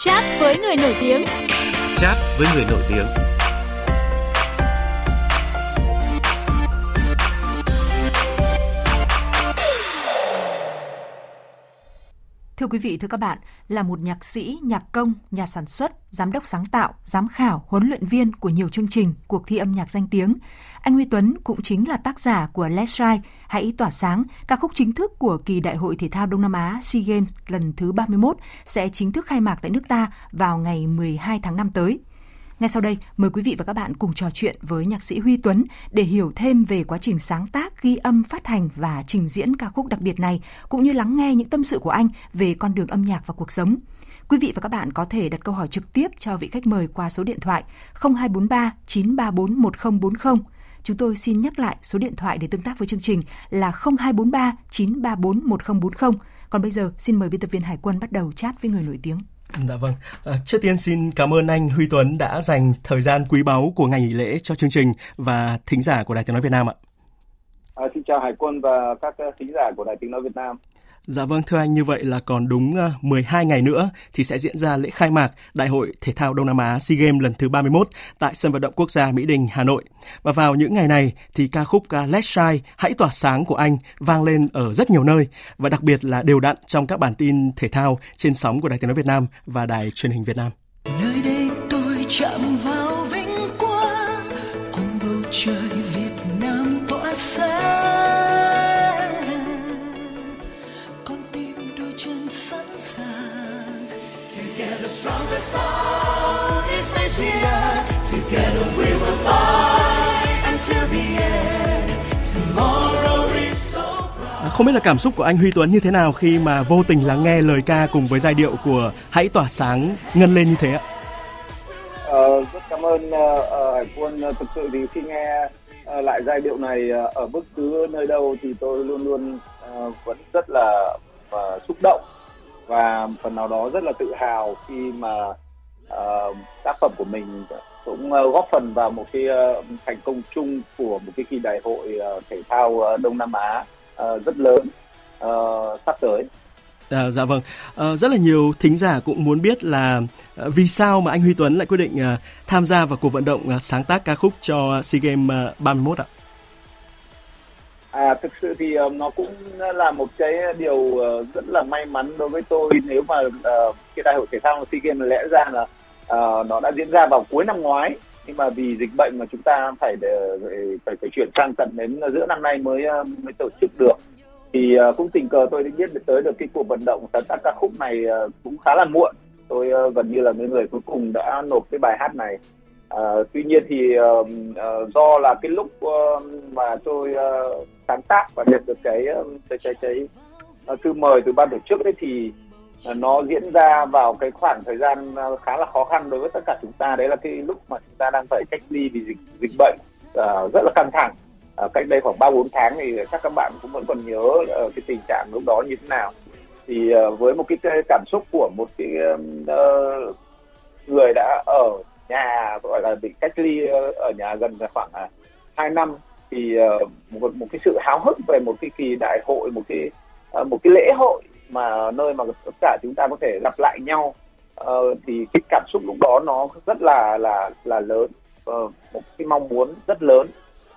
Chat với người nổi tiếng. Chat với người nổi tiếng. Quý vị, thưa các bạn, là một nhạc sĩ, nhạc công, nhà sản xuất, giám đốc sáng tạo, giám khảo, huấn luyện viên của nhiều chương trình, cuộc thi âm nhạc danh tiếng, anh Huy Tuấn cũng chính là tác giả của Let's Ride, Hãy tỏa sáng, ca khúc chính thức của kỳ Đại hội Thể thao Đông Nam Á SEA Games lần thứ 31 sẽ chính thức khai mạc tại nước ta vào ngày 12 tháng 5 tới. Ngay sau đây, mời quý vị và các bạn cùng trò chuyện với nhạc sĩ Huy Tuấn để hiểu thêm về quá trình sáng tác, ghi âm, phát hành và trình diễn ca khúc đặc biệt này, cũng như lắng nghe những tâm sự của anh về con đường âm nhạc và cuộc sống. Quý vị và các bạn có thể đặt câu hỏi trực tiếp cho vị khách mời qua số điện thoại 0243 934 1040. Chúng tôi xin nhắc lại số điện thoại để tương tác với chương trình là 0243 934 1040. Còn bây giờ, xin mời biên tập viên Hải quân bắt đầu chat với người nổi tiếng. Dạ vâng. À, trước tiên xin cảm ơn anh Huy Tuấn đã dành thời gian quý báu của ngày nghỉ lễ cho chương trình và thính giả của Đài Tiếng Nói Việt Nam ạ. À, xin chào Hải quân và các ờ, thính giả của Đài Tiếng Nói Việt Nam. Dạ vâng, thưa anh, như vậy là còn đúng ờ, 12 ngày nữa thì sẽ diễn ra lễ khai mạc Đại hội Thể thao Đông Nam Á SEA Games lần thứ 31 tại sân vận động quốc gia Mỹ Đình, Hà Nội. Và vào những ngày này thì ca khúc Let's Shine, Hãy tỏa sáng của anh vang lên ở rất nhiều nơi và đặc biệt là đều đặn trong các bản tin thể thao trên sóng của Đài Tiếng Nói Việt Nam và Đài Truyền hình Việt Nam. Không biết là cảm xúc của anh Huy Tuấn như thế nào khi mà vô tình lắng nghe lời ca cùng với giai điệu của Hãy tỏa sáng ngân lên như thế ạ? Ờ, rất cảm ơn uh, Hải quân. Ờ, thực sự thì khi nghe uh, lại giai điệu này uh, ở bất cứ nơi đâu thì tôi luôn luôn uh, vẫn rất là uh, xúc động và phần nào đó rất là tự hào khi mà uh, tác phẩm của mình cũng uh, góp phần vào một cái uh, thành công chung của một cái kỳ đại hội uh, thể thao uh, Đông Nam Á uh, rất lớn uh, sắp tới. À, dạ vâng, à, rất là nhiều thính giả cũng muốn biết là à, vì sao mà anh Huy Tuấn lại quyết định à, tham gia vào cuộc vận động à, sáng tác ca khúc cho SEA Games à, 31 ạ? À, thực sự thì uh, nó cũng là một cái điều uh, rất là may mắn đối với tôi nếu mà uh, cái đại hội thể thao SEA Games lẽ ra là uh, nó đã diễn ra vào cuối năm ngoái nhưng mà vì dịch bệnh mà chúng ta phải để, phải phải chuyển sang tận đến giữa năm nay mới ờ, mới tổ chức được. Thì ờ, cũng tình cờ tôi đã biết được tới được cái cuộc vận động sáng tác ca khúc này ờ, cũng khá là muộn. Tôi gần như là người người cuối cùng đã nộp cái bài hát này. À, tuy nhiên thì do là cái lúc mà tôi sáng tác và nhận được cái cái cái, cái, thư mời từ ban tổ chức đấy thì Ờ, nó diễn ra vào cái khoảng thời gian ờ, khá là khó khăn đối với tất cả chúng ta. Đấy là cái lúc mà chúng ta đang phải cách ly vì dịch dịch bệnh uh, rất là căng thẳng. Uh, cách đây khoảng ba bốn tháng thì chắc các bạn cũng vẫn còn nhớ uh, cái tình trạng lúc đó như thế nào. Thì uh, với một cái cảm xúc của một cái uh, người đã ở nhà gọi là bị cách ly ở nhà gần khoảng à, hai năm thì uh, một một cái sự háo hức về một cái kỳ đại hội một cái uh, một cái lễ hội mà nơi mà tất cả chúng ta có thể gặp lại nhau uh, thì cái cảm xúc lúc đó nó rất là là là lớn. Uh, một cái mong muốn rất lớn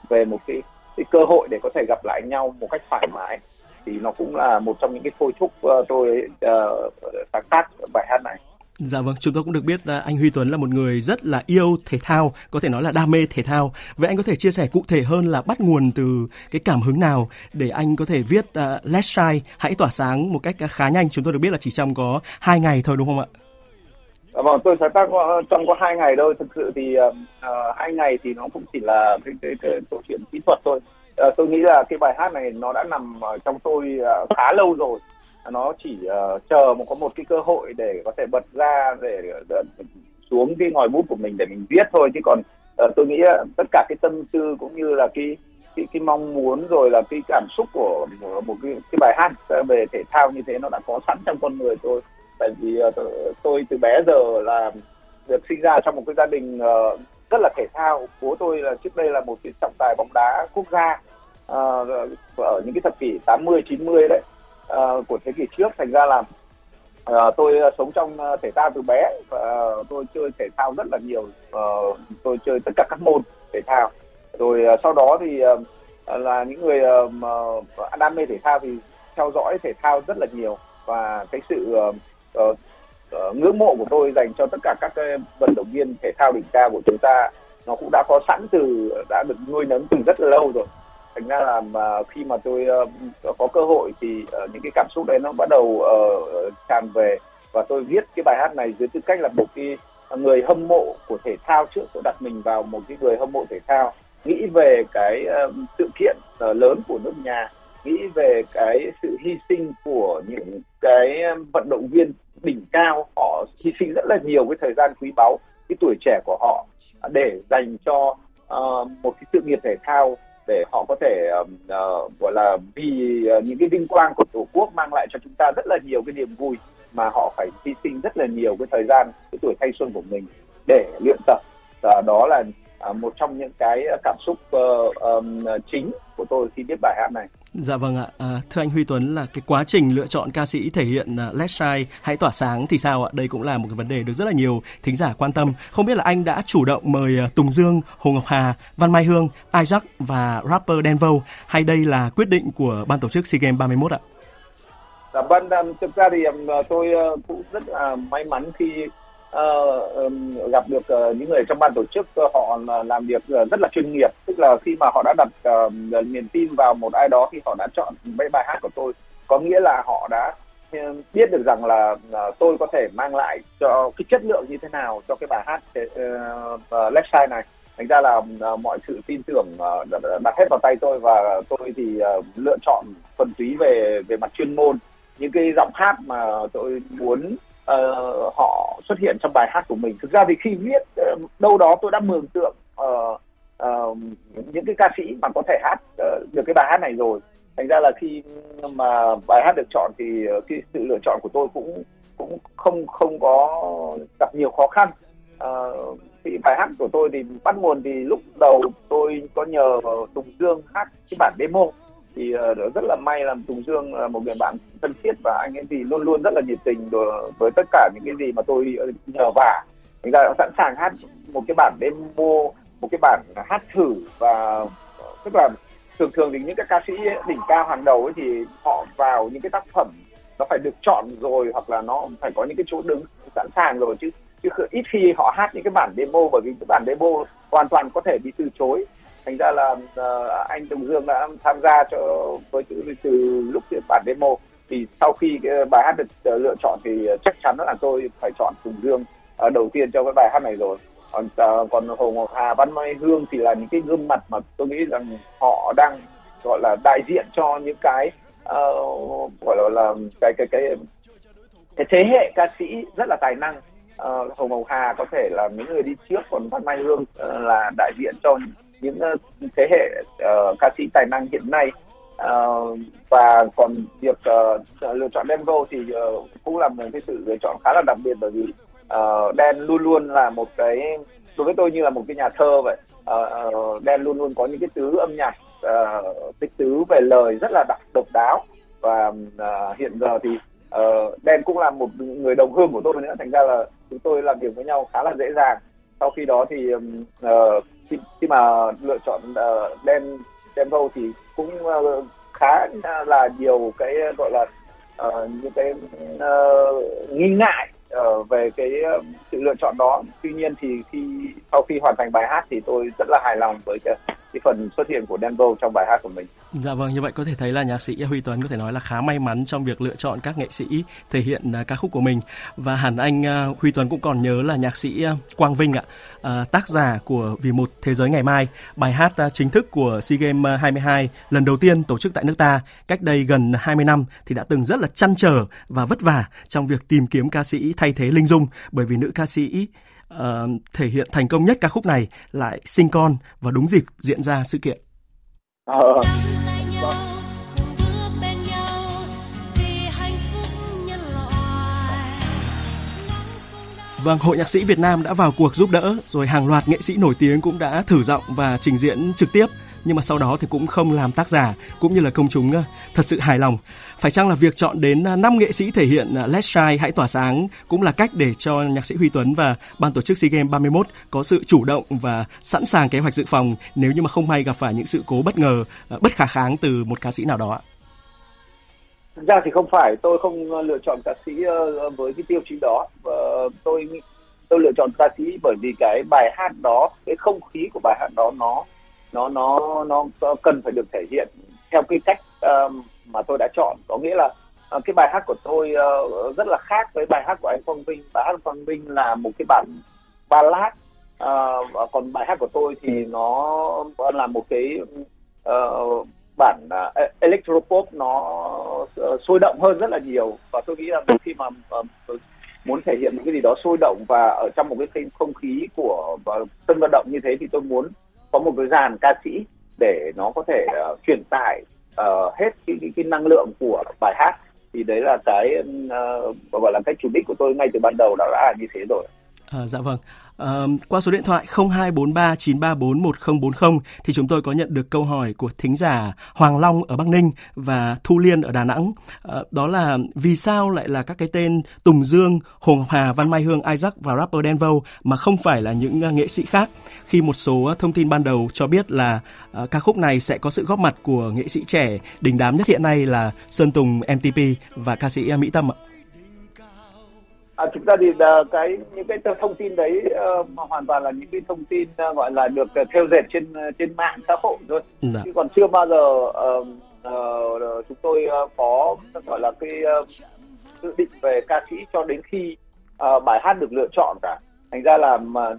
về một cái cái cơ hội để có thể gặp lại nhau một cách thoải mái. Thì nó cũng là một trong những cái thôi thúc uh, tôi uh, sáng tác bài hát này. Dạ vâng, chúng tôi cũng được biết anh Huy Tuấn là một người rất là yêu thể thao, có thể nói là đam mê thể thao. Vậy anh có thể chia sẻ cụ thể hơn là bắt nguồn từ cái cảm hứng nào để anh có thể viết uh, Let's Shine, hãy tỏa sáng một cách à, khá nhanh. Chúng tôi được biết là chỉ trong có hai ngày thôi đúng không ạ? Dạ vâng, tôi sáng tác trong có hai ngày thôi. Thực sự thì uh, hai ngày thì nó cũng chỉ là cái, cái, cái câu chuyện kỹ thuật thôi. Uh, tôi nghĩ là cái bài hát này nó đã nằm trong tôi uh, khá lâu rồi nó chỉ uh, chờ một có một cái cơ hội để có thể bật ra để để xuống cái ngòi bút của mình để mình viết thôi. Chứ còn uh, tôi nghĩ uh, tất cả cái tâm tư cũng như là cái cái cái mong muốn rồi là cái cảm xúc của một cái cái bài hát về thể thao như thế nó đã có sẵn trong con người tôi. Tại vì uh, tôi từ bé giờ là được sinh ra trong một cái gia đình uh, rất là thể thao. Bố tôi là trước đây là một cái trọng tài bóng đá quốc gia uh, ở những cái thập kỷ 80 90 đấy uh, của thế kỷ trước. Thành ra là uh, tôi uh, sống trong uh, thể thao từ bé và uh, tôi chơi thể thao rất là nhiều. Uh, tôi chơi tất cả các môn thể thao. Rồi uh, sau đó thì uh, là những người uh, đam mê thể thao thì theo dõi thể thao rất là nhiều. Và cái sự uh, uh, uh, ngưỡng mộ của tôi dành cho tất cả các vận động viên thể thao đỉnh cao của chúng ta nó cũng đã có sẵn từ đã được nuôi nấng từ rất là lâu rồi thành ra là mà khi mà tôi uh, có cơ hội thì uh, những cái cảm xúc đấy nó bắt đầu uh, tràn về. Và tôi viết cái bài hát này dưới tư cách là một cái người hâm mộ của thể thao trước tôi đặt mình vào một cái người hâm mộ thể thao. Nghĩ về cái uh, sự kiện uh, lớn của nước nhà nghĩ về cái sự hy sinh của những cái vận động viên đỉnh cao. Họ hy sinh rất là nhiều cái thời gian quý báu cái tuổi trẻ của họ để dành cho uh, một cái sự nghiệp thể thao để họ có thể uh, uh, gọi là vì uh, những cái vinh quang của tổ quốc mang lại cho chúng ta rất là nhiều cái niềm vui mà họ phải hy sinh rất là nhiều cái thời gian cái tuổi thanh xuân của mình để luyện tập. Và đó là uh, một trong những cái cảm xúc uh, um, chính của tôi khi viết bài hát này. Dạ vâng ạ, à, thưa anh Huy Tuấn là cái quá trình lựa chọn ca sĩ thể hiện uh, Let's Shine hãy tỏa sáng thì sao ạ? Đây cũng là một cái vấn đề được rất là nhiều thính giả quan tâm. Không biết là anh đã chủ động mời uh, Tùng Dương, Hồ Ngọc Hà, Văn Mai Hương, Isaac và rapper Denvo hay đây là quyết định của ban tổ chức SEA Games 31 ạ? Dạ vâng, à, thực ra thì tôi cũng rất là may mắn khi uh, gặp được uh, những người trong ban tổ chức uh, họ làm việc uh, rất là chuyên nghiệp. Tức là khi mà họ đã đặt uh, niềm tin vào một ai đó khi họ đã chọn mấy bài hát của tôi có nghĩa là họ đã biết được rằng là uh, tôi có thể mang lại cho cái chất lượng như thế nào cho cái bài hát uh, uh, Left Side này. Thành ra là uh, mọi sự tin tưởng uh, đặt hết vào tay tôi và tôi thì uh, lựa chọn thuần túy về về mặt chuyên môn. Những cái giọng hát mà tôi muốn uh, họ xuất hiện trong bài hát của mình. Thực ra thì khi viết uh, đâu đó tôi đã mường tượng uh, uh, những cái ca sĩ mà có thể hát uh, được cái bài hát này rồi. Thành ra là khi mà bài hát được chọn thì cái sự lựa chọn của tôi cũng cũng không không có gặp nhiều khó khăn. Uh, thì bài hát của tôi thì bắt nguồn thì lúc đầu tôi có nhờ Tùng Dương hát cái bản demo thì uh, rất là may là Tùng Dương là một người bạn thân thiết và anh ấy thì luôn luôn rất là nhiệt tình với tất cả những cái gì mà tôi ờ, nhờ vả. Thành ra sẵn sàng hát một cái bản demo một cái bản hát thử và ờ, tức là thường thường thì những cái ca sĩ đỉnh cao hàng đầu ấy thì họ vào những cái tác phẩm nó phải được chọn rồi hoặc là nó phải có những cái chỗ đứng sẵn sàng rồi chứ chứ ít khi họ hát những cái bản demo bởi vì cái bản demo hoàn toàn có thể bị từ chối thành ra là uh, anh Tùng Dương đã tham gia cho với từ, từ lúc bản demo. Thì sau khi cái bài hát được uh, lựa chọn thì chắc chắn là tôi phải chọn Tùng Dương uh, đầu tiên cho cái bài hát này rồi. Còn uh, còn Hồ Ngọc Hà Văn Mai Hương thì là những cái gương mặt mà tôi nghĩ rằng họ đang gọi là đại diện cho những cái uh, gọi là, là cái cái cái cái thế hệ ca sĩ rất là tài năng. Uh, Hồ Ngọc Hà có thể là những người đi trước còn Văn Mai Hương uh, là đại diện cho những ờ, thế hệ uh, ca sĩ tài năng hiện nay. Uh, và còn việc uh, lựa chọn Denvo thì uh, cũng là một cái sự lựa chọn khá là đặc biệt bởi vì uh, Dan luôn luôn là một cái đối với tôi như là một cái nhà thơ vậy. Uh, uh, Dan luôn luôn có những cái tứ âm nhạc uh, tích tứ về lời rất là đặc độc đáo. Và uh, hiện giờ thì uh, Dan cũng là một người đồng hương của tôi nữa. Thành ra là chúng tôi làm việc với nhau khá là dễ dàng. Sau khi đó thì uh, khi, khi mà lựa chọn uh, đen Denvo thì cũng uh, khá là nhiều cái gọi là uh, những cái uh, nghi ngại uh, về cái uh, sự lựa chọn đó. Tuy nhiên thì khi sau khi hoàn thành bài hát thì tôi rất là hài lòng với cái cái phần xuất hiện của Denver trong bài hát của mình. Dạ vâng, như vậy có thể thấy là nhạc sĩ Huy Tuấn có thể nói là khá may mắn trong việc lựa chọn các nghệ sĩ thể hiện uh, ca khúc của mình và hẳn anh uh, Huy Tuấn cũng còn nhớ là nhạc sĩ uh, Quang Vinh ạ, uh, tác giả của Vì một thế giới ngày mai, bài hát uh, chính thức của SEA Games 22 lần đầu tiên tổ chức tại nước ta cách đây gần 20 năm thì đã từng rất là chăn trở và vất vả trong việc tìm kiếm ca sĩ thay thế Linh Dung bởi vì nữ ca sĩ uh, thể hiện thành công nhất ca khúc này lại sinh con và đúng dịp diễn ra sự kiện. Ờ. Vâng, Hội Nhạc sĩ Việt Nam đã vào cuộc giúp đỡ, rồi hàng loạt nghệ sĩ nổi tiếng cũng đã thử giọng và trình diễn trực tiếp nhưng mà sau đó thì cũng không làm tác giả cũng như là công chúng ờ, thật sự hài lòng. Phải chăng là việc chọn đến ờ, 5 nghệ sĩ thể hiện ờ, Let's Shine hãy tỏa sáng cũng là cách để cho nhạc sĩ Huy Tuấn và ban tổ chức SEA Games 31 có sự chủ động và sẵn sàng kế hoạch dự phòng nếu như mà không may gặp phải những sự cố bất ngờ, bất khả kháng từ một ca sĩ nào đó ạ? Thực ra thì không phải, tôi không lựa chọn ca sĩ với cái tiêu chí đó. Tôi tôi lựa chọn ca sĩ bởi vì cái bài hát đó cái không khí của bài hát đó nó nó nó nó cần phải được thể hiện theo cái cách um, mà tôi đã chọn. Có nghĩa là uh, cái bài hát của tôi uh, rất là khác với bài hát của anh Quang Vinh. Bài hát của Quang Vinh là một cái bản ballad uh, còn bài hát của tôi thì nó là một cái uh, bản uh, electropop. Nó uh, sôi động hơn rất là nhiều. Và tôi nghĩ là khi mà uh, muốn thể hiện một cái gì đó sôi động và ở trong một cái không khí của sân vận động như thế thì tôi muốn có một cái dàn ca sĩ để nó có thể uh, truyền tải uh, hết cái, cái cái năng lượng của bài hát thì đấy là cái uh, gọi là cái chủ đích của tôi ngay từ ban đầu đã là như thế rồi. À, dạ vâng. À, qua số điện thoại 0243934140 thì chúng tôi có nhận được câu hỏi của thính giả Hoàng Long ở Bắc Ninh và Thu Liên ở Đà Nẵng. À, đó là vì sao lại là các cái tên Tùng Dương, Hồ Ngọc Hà, Văn Mai Hương, Isaac và rapper Denvo mà không phải là những nghệ sĩ khác? Khi một số thông tin ban đầu cho biết là à, ca khúc này sẽ có sự góp mặt của nghệ sĩ trẻ đình đám nhất hiện nay là Sơn Tùng, MTP và ca sĩ Mỹ Tâm ạ. À, thực ra thì uh, cái những cái thông tin đấy uh, hoàn toàn là những cái thông tin uh, gọi là được uh, theo dệt trên uh, trên mạng xã hội thôi. Dạ. Chứ còn chưa bao giờ uh, uh, chúng tôi uh, có gọi là cái uh, dự định về ca sĩ cho đến khi uh, bài hát được lựa chọn cả. Thành ra là mà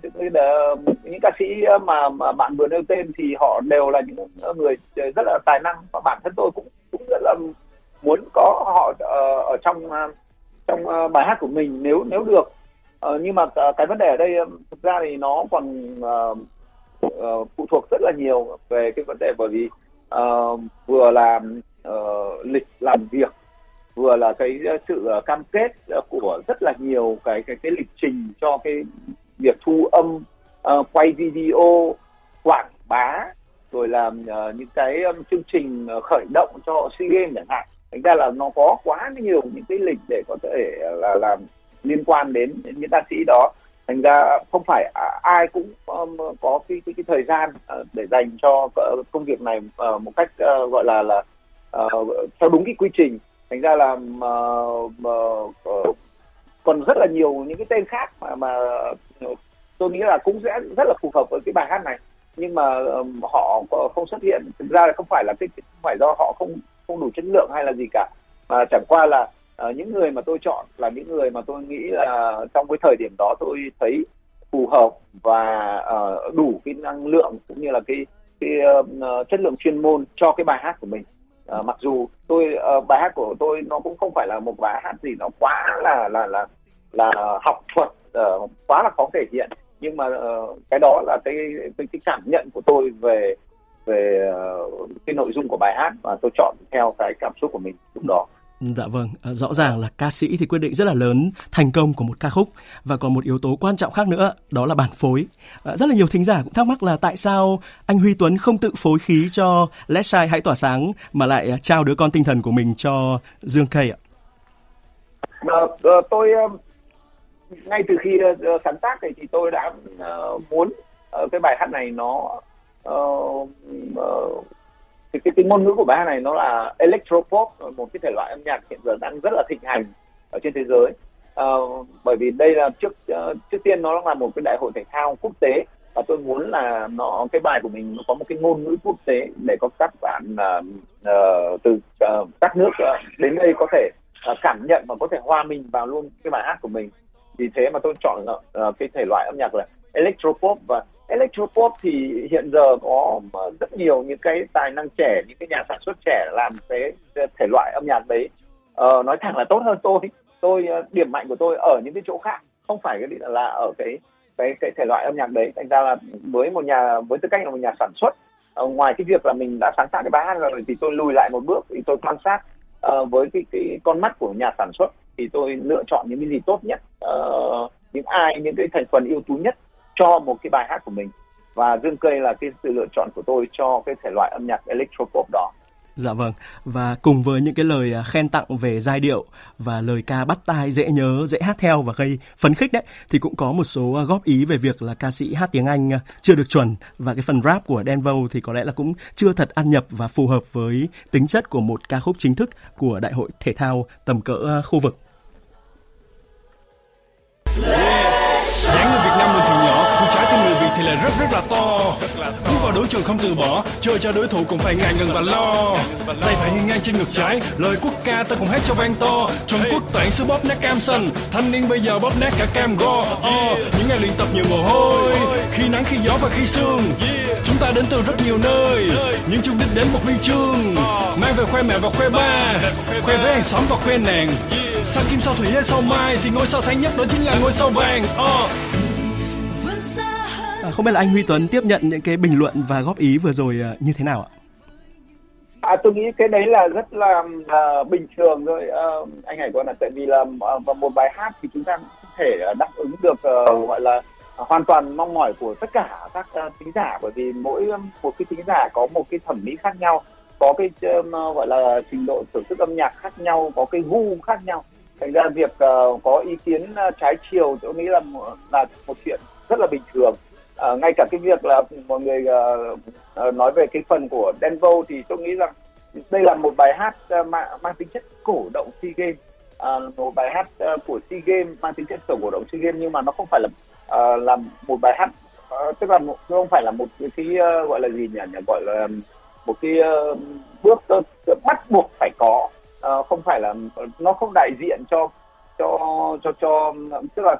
những ca sĩ mà, mà bạn vừa nêu tên thì họ đều là những người rất là tài năng và bản thân tôi cũng cũng rất là muốn có họ uh, ở trong trong uh, bài hát của mình nếu nếu được. Uh, nhưng mà ờ, cái vấn đề ở đây thực ra thì nó còn uh, uh, phụ thuộc rất là nhiều về cái vấn đề bởi vì uh, vừa là uh, lịch làm việc vừa là cái sự cam kết của rất là nhiều cái cái cái lịch trình cho cái việc thu âm uh, quay video quảng bá rồi làm uh, những cái um, chương trình khởi động cho SEA Games chẳng hạn thành ra là nó có quá nhiều những cái lịch để có thể à, là làm liên quan đến những ca sĩ đó. Thành ra không phải à, ai cũng um, có cái, cái cái thời gian uh, để dành cho ờ, công việc này uh, một cách uh, gọi là là uh, theo đúng cái quy trình. Thành ra là uh, uh, uh, còn rất là nhiều những cái tên khác mà mà tôi nghĩ là cũng sẽ rất là phù hợp với cái bài hát này. Nhưng mà um, họ không xuất hiện. Thực ra là không phải là cái không phải do họ không không đủ chất lượng hay là gì cả. Mà chẳng qua là uh, những người mà tôi chọn là những người mà tôi nghĩ là trong cái thời điểm đó tôi thấy phù hợp và uh, đủ cái năng lượng cũng như là cái cái uh, chất lượng chuyên môn cho cái bài hát của mình. Uh, mặc dù tôi uh, bài hát của tôi nó cũng không phải là một bài hát gì nó quá là là là là học thuật uh, quá là khó thể hiện. Nhưng mà uh, cái đó là cái, cái cái cảm nhận của tôi về về uh, cái nội dung của bài hát và tôi chọn theo cái cảm xúc của mình lúc đó. Dạ vâng, à, rõ ràng là ca sĩ thì quyết định rất là lớn thành công của một ca khúc và còn một yếu tố quan trọng khác nữa đó là bản phối. À, rất là nhiều thính giả cũng thắc mắc là tại sao anh Huy Tuấn không tự phối khí cho Let's Shine hãy tỏa sáng mà lại trao đứa con tinh thần của mình cho Dương Kay ạ? À, tôi ngay từ khi sáng tác thì tôi đã muốn cái bài hát này nó uh, uh, thì cái, cái ngôn ngữ của bài hát này nó là electropop ờ, một cái thể loại âm nhạc hiện giờ đang rất là thịnh hành ở trên thế giới. Uh, bởi vì đây là trước uh, trước tiên nó là một cái đại hội thể thao quốc tế và tôi muốn là nó cái bài của mình nó có một cái ngôn ngữ quốc tế để có các bạn uh, uh, từ uh, các nước uh, đến đây có thể uh, cảm nhận và có thể hòa mình vào luôn cái bài hát của mình. Vì thế mà tôi chọn uh, cái thể loại âm nhạc là electropop. Và electropop thì hiện giờ có rất nhiều những cái tài năng trẻ những cái nhà sản xuất trẻ làm cái thể loại âm nhạc đấy. Uh, nói thẳng là tốt hơn tôi. Tôi ờ, điểm mạnh của tôi ở những cái chỗ khác không phải cái là ở cái cái cái thể loại âm nhạc đấy. Thành ra là với một nhà với tư cách là một nhà sản xuất uh, ngoài cái việc là mình đã sáng tạo cái bài hát rồi thì tôi lùi lại một bước thì tôi quan sát uh, với cái cái con mắt của nhà sản xuất thì tôi lựa chọn những cái gì tốt nhất uh, những ai những cái thành phần ưu tú nhất cho một cái bài hát của mình. Và dương cây là cái sự lựa chọn của tôi cho cái thể loại âm nhạc electropop đó. Dạ vâng, và cùng với những cái lời à, khen tặng về giai điệu và lời ca bắt tai dễ nhớ, dễ hát theo và gây phấn khích đấy, thì cũng có một số à, góp ý về việc là ca sĩ hát tiếng Anh à, chưa được chuẩn. Và cái phần rap của Denver thì có lẽ là cũng chưa thật ăn nhập và phù hợp với tính chất của một ca khúc chính thức của Đại hội thể thao tầm cỡ khu vực. Thì là rất rất là to. Bước vào đấu trường không từ bỏ chơi cho đối thủ cũng phải ngại ngần và lo. Tay phải hiên ngang trên ngực trái lời quốc ca ta cùng hát cho vang to. Trung Quốc toàn xứ bóp nát cam sân thanh niên bây giờ bóp nát cả cam go. Oh, những ngày luyện tập nhiều mồ hôi khi nắng khi gió và khi sương. Chúng ta đến từ rất nhiều nơi nhưng chung đích đến một huy chương. Mang về khoe mẹ và khoe ba khoe với hàng xóm và khoe nàng. Sao kim sao thủy hay sao mai thì ngôi sao sáng nhất đó chính là ngôi sao vàng. Oh. À, không biết là anh Huy Tuấn tiếp nhận những cái bình luận và góp ý vừa rồi à, như thế nào ạ? À, tôi nghĩ cái đấy là rất là uh, bình thường thôi. Uh, anh Hải Quân là tại vì là uh, một bài hát thì chúng ta không thể uh, đáp ứng được uh, gọi là uh, hoàn toàn mong mỏi của tất cả các uh, thính giả. Bởi vì mỗi um, một cái thính giả có một cái thẩm mỹ khác nhau có cái um, gọi là trình độ thưởng thức âm nhạc khác nhau có cái gu khác nhau. Thành ra việc uh, có ý kiến uh, trái chiều tôi nghĩ là là một chuyện rất là bình thường uh, ngay cả cái việc là mọi người uh, uh, nói về cái phần của Denvo thì tôi nghĩ rằng đây là một bài hát uh, mang, mang tính chất cổ động SEA Games. Uh, một bài hát uh, của SEA Games mang tính chất cổ động SEA Games nhưng mà nó không phải là uh, là một bài hát uh, tức là một, không phải là một cái, cái uh, gọi là gì nhỉ gọi là một cái uh, bước uh, bắt buộc phải có. Uh, không phải là nó không đại diện cho cho cho cho tức là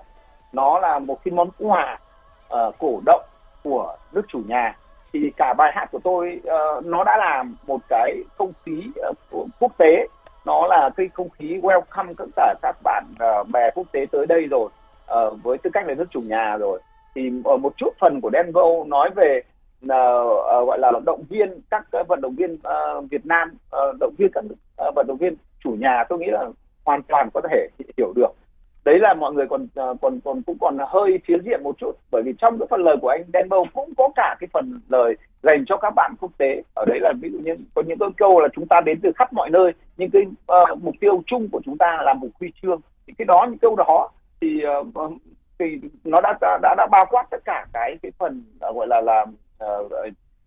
nó là một cái món quà uh, cổ động của nước chủ nhà thì cả bài hát của tôi uh, nó đã là một cái không khí uh, quốc tế. Nó là cái không khí welcome tất cả các bạn uh, bè quốc tế tới đây rồi uh, với tư cách là nước chủ nhà rồi. Thì ở một chút phần của Denver nói về uh, uh, gọi là động viên các uh, vận động viên uh, Việt Nam uh, động viên các uh, vận động viên chủ nhà. Tôi nghĩ là hoàn toàn có thể hiểu được đấy là mọi người còn ờ, còn còn cũng còn hơi phía diện một chút. Bởi vì trong cái phần lời của anh Denbo cũng có cả cái phần lời dành cho các bạn quốc tế. Ở đấy là ví dụ như có những cái câu là chúng ta đến từ khắp mọi nơi nhưng cái uh, mục tiêu chung của chúng ta là một huy chương. Thì cái đó những câu đó thì uh, thì nó đã đã đã, đã bao quát tất cả cái cái phần uh, gọi là là uh,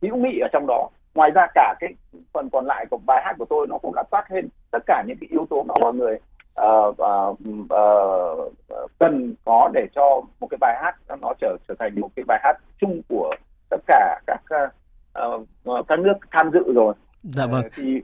hữu nghị ở trong đó. Ngoài ra cả cái phần còn lại của bài hát của tôi nó cũng đã toát lên tất cả những cái yếu tố mà mọi người uh, uh, uh, cần có để cho một cái bài hát nó trở trở thành một cái bài hát chung của tất cả các uh, các nước tham dự rồi. Dạ vâng. Thì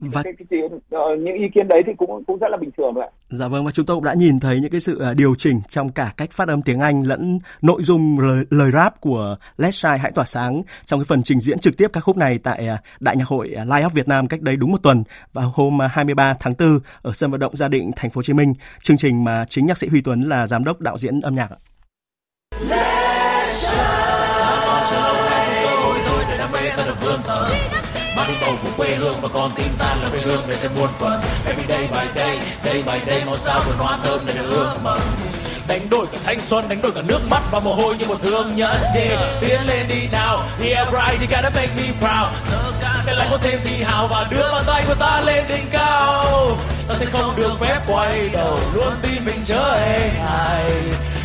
và cái, cái, cái, uh, những ý kiến đấy thì cũng cũng rất là bình thường ạ. Dạ vâng và chúng tôi cũng đã nhìn thấy những cái sự uh, điều chỉnh trong cả cách phát âm tiếng Anh lẫn nội dung lời, lời rap của Let's Shine hãy tỏa sáng trong cái phần trình diễn trực tiếp các khúc này tại uh, Đại nhạc hội Live Up Việt Nam cách đây đúng một tuần vào hôm uh, 23 tháng 4 ở sân vận động Gia Định thành phố Hồ Chí Minh, chương trình mà chính nhạc sĩ Huy Tuấn là giám đốc đạo diễn âm nhạc. Let's mang đi bầu của quê hương và con tim ta là quê hương để thêm muôn phần. Every day by day day by day màu sao vườn hoa thơm để được ước mơ. Đánh đổi cả thanh xuân, đánh đổi cả nước mắt và mồ hôi như một thương nhẫn. Đi tiến lên đi nào yeah right you gotta make me proud. Sẽ lại có thêm thì hào và đưa bàn tay của ta lên đỉnh cao. Ta sẽ không được phép quay đầu, luôn tin mình trở hài.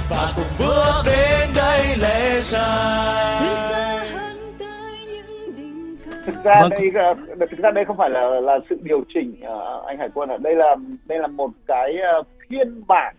Và cùng bước đến đây lễ sai ra vâng. đây ờ, thực ra đây không phải là là sự điều chỉnh uh, anh Hải Quân ạ. Đây là đây là một cái uh, phiên bản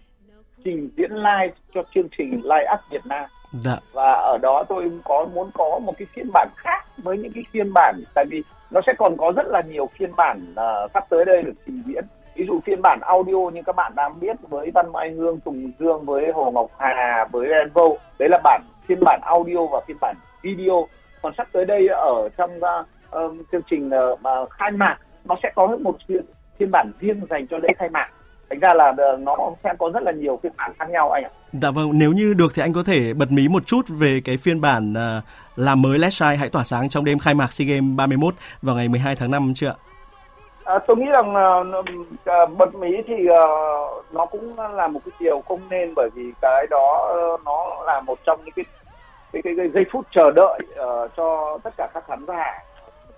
trình diễn live cho chương trình Live Up Việt Nam. Dạ. và ở đó tôi có muốn có một cái phiên bản khác với những cái phiên bản tại vì nó sẽ còn có rất là nhiều phiên bản uh, sắp tới đây được trình diễn. Ví dụ phiên bản audio như các bạn đã biết với Văn Mai Hương, Tùng Dương với Hồ Ngọc Hà với Renvo đấy là bản phiên bản audio và phiên bản video. Còn sắp tới đây ở trong uh, uh, chương trình uh, mà khai mạc nó sẽ có một phiên bản riêng dành cho lễ khai mạc thành ra là ờ, nó sẽ có rất là nhiều phiên bản khác nhau anh ạ. Dạ vâng, nếu như được thì anh có thể bật mí một chút về cái phiên bản uh, làm mới Let's Shine hãy tỏa sáng trong đêm khai mạc SEA Games 31 vào ngày 12 tháng 5 chưa ạ? À, tôi nghĩ rằng uh, uh, bật mí thì uh, nó cũng là một cái điều không nên bởi vì cái đó uh, nó là một trong những cái cái, cái, cái giây phút chờ đợi uh, cho tất cả các khán giả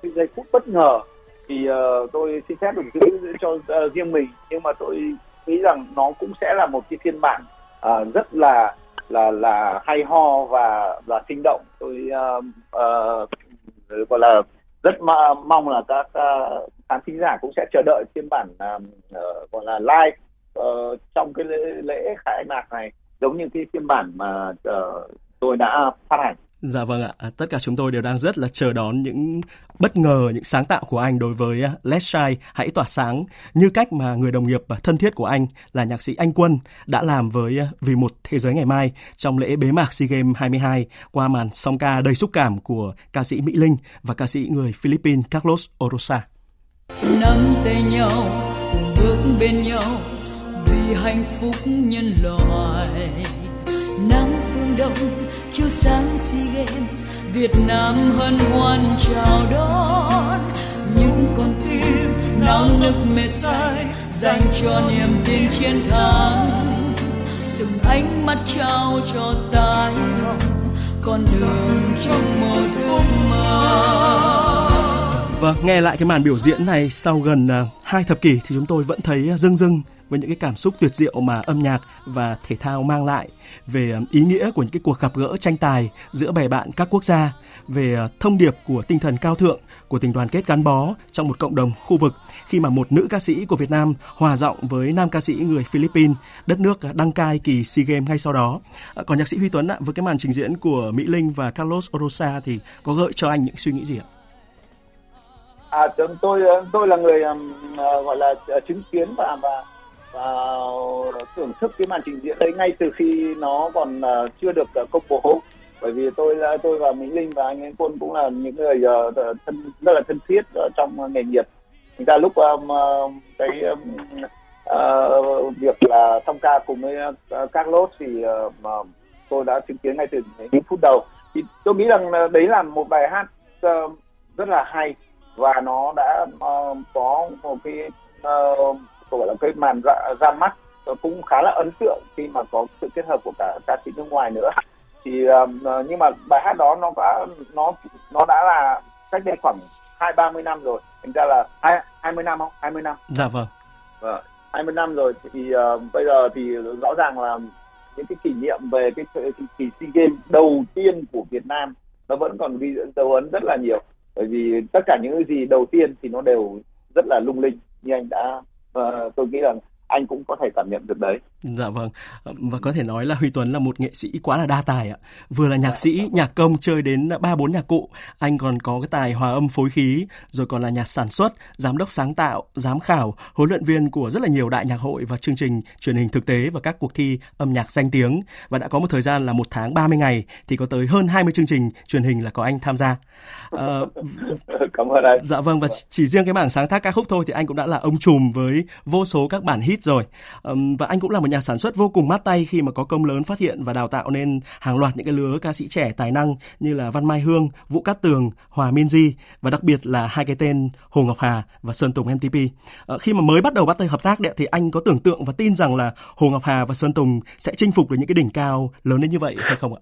cái giây phút bất ngờ thì uh, tôi xin phép được giữ cho uh, riêng mình. Nhưng mà tôi nghĩ rằng nó cũng sẽ là một cái phiên bản uh, rất là là là hay ho và và sinh động. Tôi uh, uh, gọi là rất mong là các uh, khán thính giả cũng sẽ chờ đợi phiên bản uh, uh, gọi là live uh, trong cái lễ, lễ khai mạc này giống như cái phiên bản mà uh, tôi đã phát hành. Dạ vâng ạ, à, tất cả chúng tôi đều đang rất là chờ đón những bất ngờ, những sáng tạo của anh đối với à, Let's Shine, Hãy tỏa sáng, như cách mà người đồng nghiệp à, thân thiết của anh là nhạc sĩ Anh Quân đã làm với Vì một thế giới ngày mai trong lễ bế mạc SEA Games 22 qua màn song ca đầy xúc cảm của ca sĩ Mỹ Linh và ca sĩ người Philippines Carlos Orosa. Nắm tay nhau, cùng bước bên nhau vì hạnh phúc nhân loại. Nắng phương đông chiếu sáng SEA Games Việt Nam hân hoan chào đón. Những con tim náo nức mê say dành cho niềm tin chiến thắng. Từng ánh mắt trao cho ta hy vọng con đường trong một ước mơ. Vâng, nghe lại cái màn biểu diễn này sau gần uh, hai thập kỷ thì chúng tôi vẫn thấy à, rưng rưng với những cái cảm xúc tuyệt diệu mà âm nhạc và thể thao mang lại về ờ, ý nghĩa của những cái cuộc gặp gỡ tranh tài giữa bè bạn các quốc gia về ờ, thông điệp của tinh thần cao thượng của tình đoàn kết gắn bó trong một cộng đồng khu vực khi mà một nữ ca sĩ của Việt Nam hòa giọng với nam ca sĩ người Philippines đất nước ờ, đăng cai kỳ SEA Games ngay sau đó. Còn nhạc sĩ Huy Tuấn với cái màn trình diễn của Mỹ Linh và Carlos Orosa thì có gợi cho anh những suy nghĩ gì ạ? À, tôi tôi là người um, gọi là chứng kiến và và uh, thưởng thức cái màn trình diễn đấy ngay từ khi nó còn uh, chưa được uh, công bố bởi vì tôi là tôi và Mỹ Linh và anh ấy Quân cũng là những người uh, thân rất là thân thiết uh, trong nghề nghiệp. Chúng ta lúc um, uh, cái um, uh, việc là thông ca cùng với uh, Carlos thì uh, mà tôi đã chứng kiến ngay từ những phút đầu. Thì tôi nghĩ rằng đấy là một bài hát uh, rất là hay và nó đã uh, có một cái uh, gọi là cái màn ra, ra mắt cũng khá là ấn tượng khi mà có sự kết hợp của cả ca sĩ nước ngoài nữa. Thì um, nhưng mà bài hát đó nó đã nó nó đã là cách đây khoảng hai ba mươi năm rồi. Thành ra là hai hai mươi năm không? Hai mươi năm. Dạ vâng. Vâng hai mươi năm rồi. Thì uh, bây giờ thì rõ ràng là những cái kỷ niệm về cái kỳ SEA Games đầu tiên của Việt Nam nó vẫn còn ghi dấu ấn rất là nhiều. Bởi vì tất cả những cái gì đầu tiên thì nó đều rất là lung linh như anh đã và tôi nghĩ rằng anh cũng có thể cảm nhận được đấy. Dạ vâng. Và có thể nói là Huy Tuấn là một nghệ sĩ quá là đa tài ạ. Vừa là nhạc sĩ, nhạc công chơi đến ba bốn nhạc cụ, anh còn có cái tài hòa âm phối khí, rồi còn là nhà sản xuất, giám đốc sáng tạo, giám khảo, huấn luyện viên của rất là nhiều đại nhạc hội và chương trình truyền hình thực tế và các cuộc thi âm nhạc danh tiếng và đã có một thời gian là một tháng 30 ngày thì có tới hơn 20 chương trình truyền hình là có anh tham gia. À, Cảm ơn anh. Dạ vâng và chỉ riêng cái mảng sáng tác ca khúc thôi thì anh cũng đã là ông trùm với vô số các bản hit ít rồi và anh cũng là một nhà sản xuất vô cùng mát tay khi mà có công lớn phát hiện và đào tạo nên hàng loạt những cái lứa ca sĩ trẻ tài năng như là Văn Mai Hương, Vũ Cát Tường, Hòa Minzy và đặc biệt là hai cái tên Hồ Ngọc Hà và Sơn Tùng MTP. Ờ, khi mà mới bắt đầu bắt tay hợp tác đấy, thì anh có tưởng tượng và tin rằng là Hồ Ngọc Hà và Sơn Tùng sẽ chinh phục được những cái đỉnh cao lớn đến như vậy hay không ạ?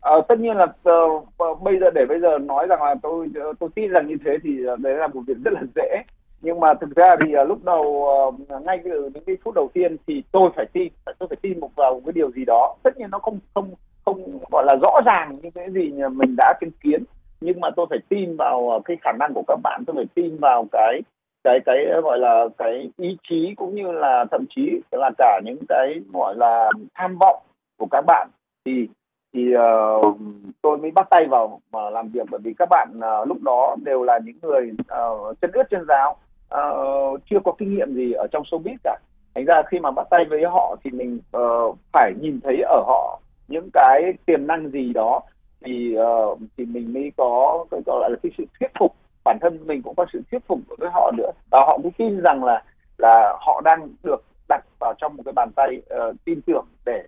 À, tất nhiên là uh, bây giờ để bây giờ nói rằng là tôi tôi tin rằng như thế thì đấy là một việc rất là dễ nhưng mà thực ra thì uh, lúc đầu uh, ngay từ những cái phút đầu tiên thì tôi phải tin tôi phải tin một vào cái điều gì đó. Tất nhiên nó không không không gọi là rõ ràng như cái gì mình đã chứng kiến. Nhưng mà tôi phải tin vào ờ, cái khả năng của các bạn tôi phải tin vào cái cái cái gọi là cái ý chí cũng như là thậm chí là cả những cái gọi là tham vọng của các bạn. Thì thì uh, tôi mới bắt tay vào mà làm việc bởi vì các bạn uh, lúc đó đều là những người uh, chân ướt chân giáo uh, chưa có kinh nghiệm gì ở trong showbiz cả. Thành ra khi mà bắt tay với họ thì mình uh, phải nhìn thấy ở họ những cái tiềm năng gì đó. Thì uh, thì mình mới có cái gọi là cái sự thuyết phục. Bản thân mình cũng có sự thuyết phục với họ nữa. Và họ cũng tin rằng là là họ đang được đặt vào trong một cái bàn tay uh, tin tưởng để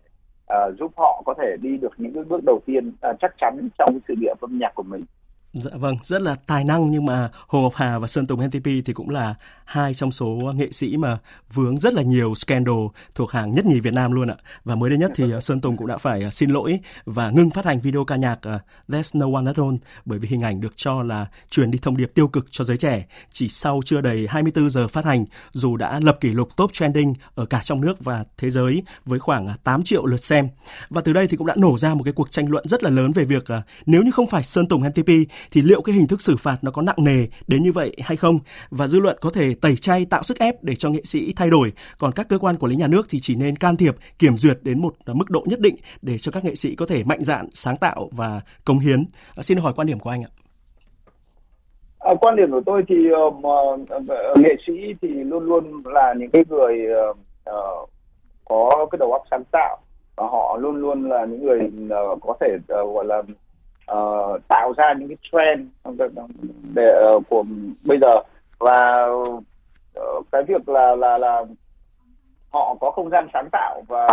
uh, giúp họ có thể đi được những cái bước đầu tiên uh, chắc chắn trong sự nghiệp âm nhạc của mình. Dạ vâng, rất là tài năng nhưng mà Hồ Ngọc Hà và Sơn Tùng NTP thì cũng là hai trong số nghệ sĩ mà vướng rất là nhiều scandal thuộc hàng nhất nhì Việt Nam luôn ạ. Và mới đây nhất thì Sơn Tùng cũng đã phải xin lỗi và ngưng phát hành video ca nhạc uh, There's No One At All bởi vì hình ảnh được cho là truyền đi thông điệp tiêu cực cho giới trẻ. Chỉ sau chưa đầy 24 giờ phát hành, dù đã lập kỷ lục top trending ở cả trong nước và thế giới với khoảng 8 triệu lượt xem. Và từ đây thì cũng đã nổ ra một cái cuộc tranh luận rất là lớn về việc nếu như không phải Sơn Tùng NTP thì liệu cái hình thức xử phạt nó có nặng nề đến như vậy hay không? Và dư luận có thể tẩy chay tạo sức ép để cho nghệ sĩ thay đổi. Còn các cơ quan quản lý nhà nước thì chỉ nên can thiệp kiểm duyệt đến một mức độ nhất định để cho các nghệ sĩ có thể mạnh dạn sáng tạo và cống hiến. À, xin hỏi quan điểm của anh ạ. À, quan điểm của tôi thì um, uh, nghệ sĩ thì luôn luôn là những cái người uh, uh, có cái đầu óc sáng tạo. Và họ luôn luôn là những người uh, có thể uh, gọi là uh, tạo ra những cái trend để uh, của bây giờ. Và uh, cái việc là là là họ có không gian sáng tạo và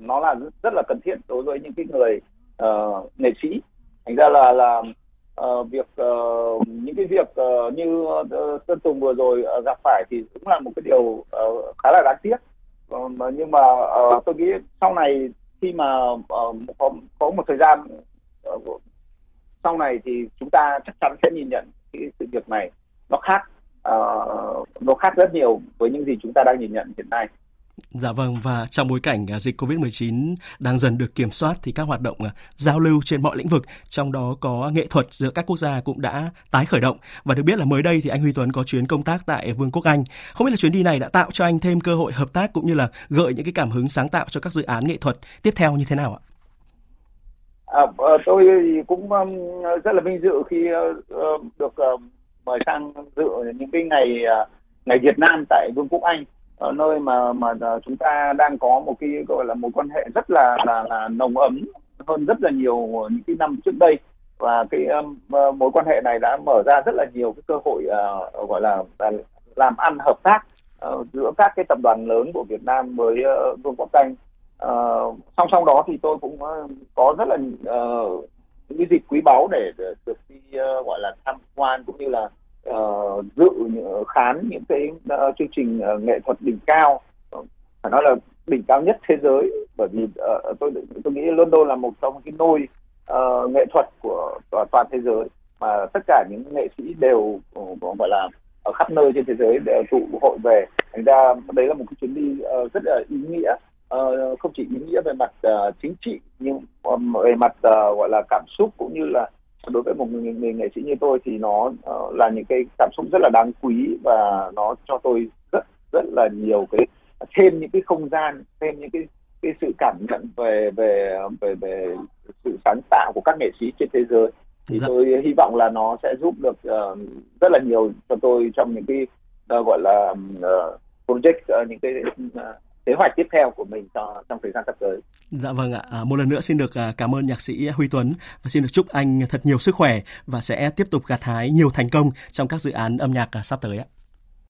nó là rất là cần thiết đối với những cái người uh, nghệ sĩ. Thành ra là là uh, việc uh, những cái việc uh, như uh, Sơn Tùng vừa rồi uh, gặp phải thì cũng là một cái điều uh, khá là đáng tiếc. Uh, nhưng mà uh, tôi nghĩ sau này khi mà uh, có có một thời gian uh, sau này thì chúng ta chắc chắn sẽ nhìn nhận cái sự việc này nó khác uh, nó khác rất nhiều với những gì chúng ta đang nhìn nhận hiện nay. Dạ vâng và trong bối cảnh à, dịch Covid-19 đang dần được kiểm soát thì các hoạt động à, giao lưu trên mọi lĩnh vực, trong đó có nghệ thuật giữa các quốc gia cũng đã tái khởi động và được biết là mới đây thì anh Huy Tuấn có chuyến công tác tại Vương quốc Anh. Không biết là chuyến đi này đã tạo cho anh thêm cơ hội hợp tác cũng như là gợi những cái cảm hứng sáng tạo cho các dự án nghệ thuật tiếp theo như thế nào ạ? À, ờ, tôi cũng rất là vinh dự khi ờ, ờ, được mời sang dự những cái ngày à, ngày Việt Nam tại Vương quốc Anh ở nơi mà mà à, chúng ta đang có một cái gọi là mối quan hệ rất là là, là nồng ấm hơn rất là nhiều những cái năm trước đây. Và cái um, mối quan hệ này đã mở ra rất là nhiều cái cơ hội uh, gọi là, là làm ăn hợp tác uh, giữa các cái tập đoàn lớn của Việt Nam với uh, Vương quốc Anh uh, song song đó thì tôi cũng ờ, có rất là uh, những cái dịp quý báu để, được đi uh, gọi là tham quan cũng như là uh, dự khán những cái uh, chương trình uh, nghệ thuật đỉnh cao. Phải nói là đỉnh cao nhất thế giới bởi vì uh, tôi tôi nghĩ London là một trong cái nôi uh, nghệ thuật của toàn thế giới mà tất cả những nghệ sĩ đều uh, gọi là ở khắp nơi trên thế giới đều tụ hội về. Thành ra đấy là một cái chuyến đi uh, rất là ý nghĩa uh, không chỉ ý nghĩa về mặt uh, chính trị nhưng um, về mặt uh, gọi là cảm xúc cũng như là đối với một người, người nghệ sĩ như tôi thì nó uh, là những cái cảm xúc rất là đáng quý và nó cho tôi rất rất là nhiều cái thêm những cái không gian thêm những cái cái sự cảm nhận về về về về sự sáng tạo của các nghệ sĩ trên thế giới thì dạ. tôi hy vọng là nó sẽ giúp được uh, rất là nhiều cho tôi trong những cái uh, gọi là uh, project uh, những cái uh, kế hoạch tiếp theo của mình cho trong thời gian sắp tới. Dạ vâng ạ. À, một lần nữa xin được à, cảm ơn nhạc sĩ Huy Tuấn và xin được chúc anh thật nhiều sức khỏe và sẽ tiếp tục gặt hái nhiều thành công trong các dự án âm nhạc à, sắp tới ạ.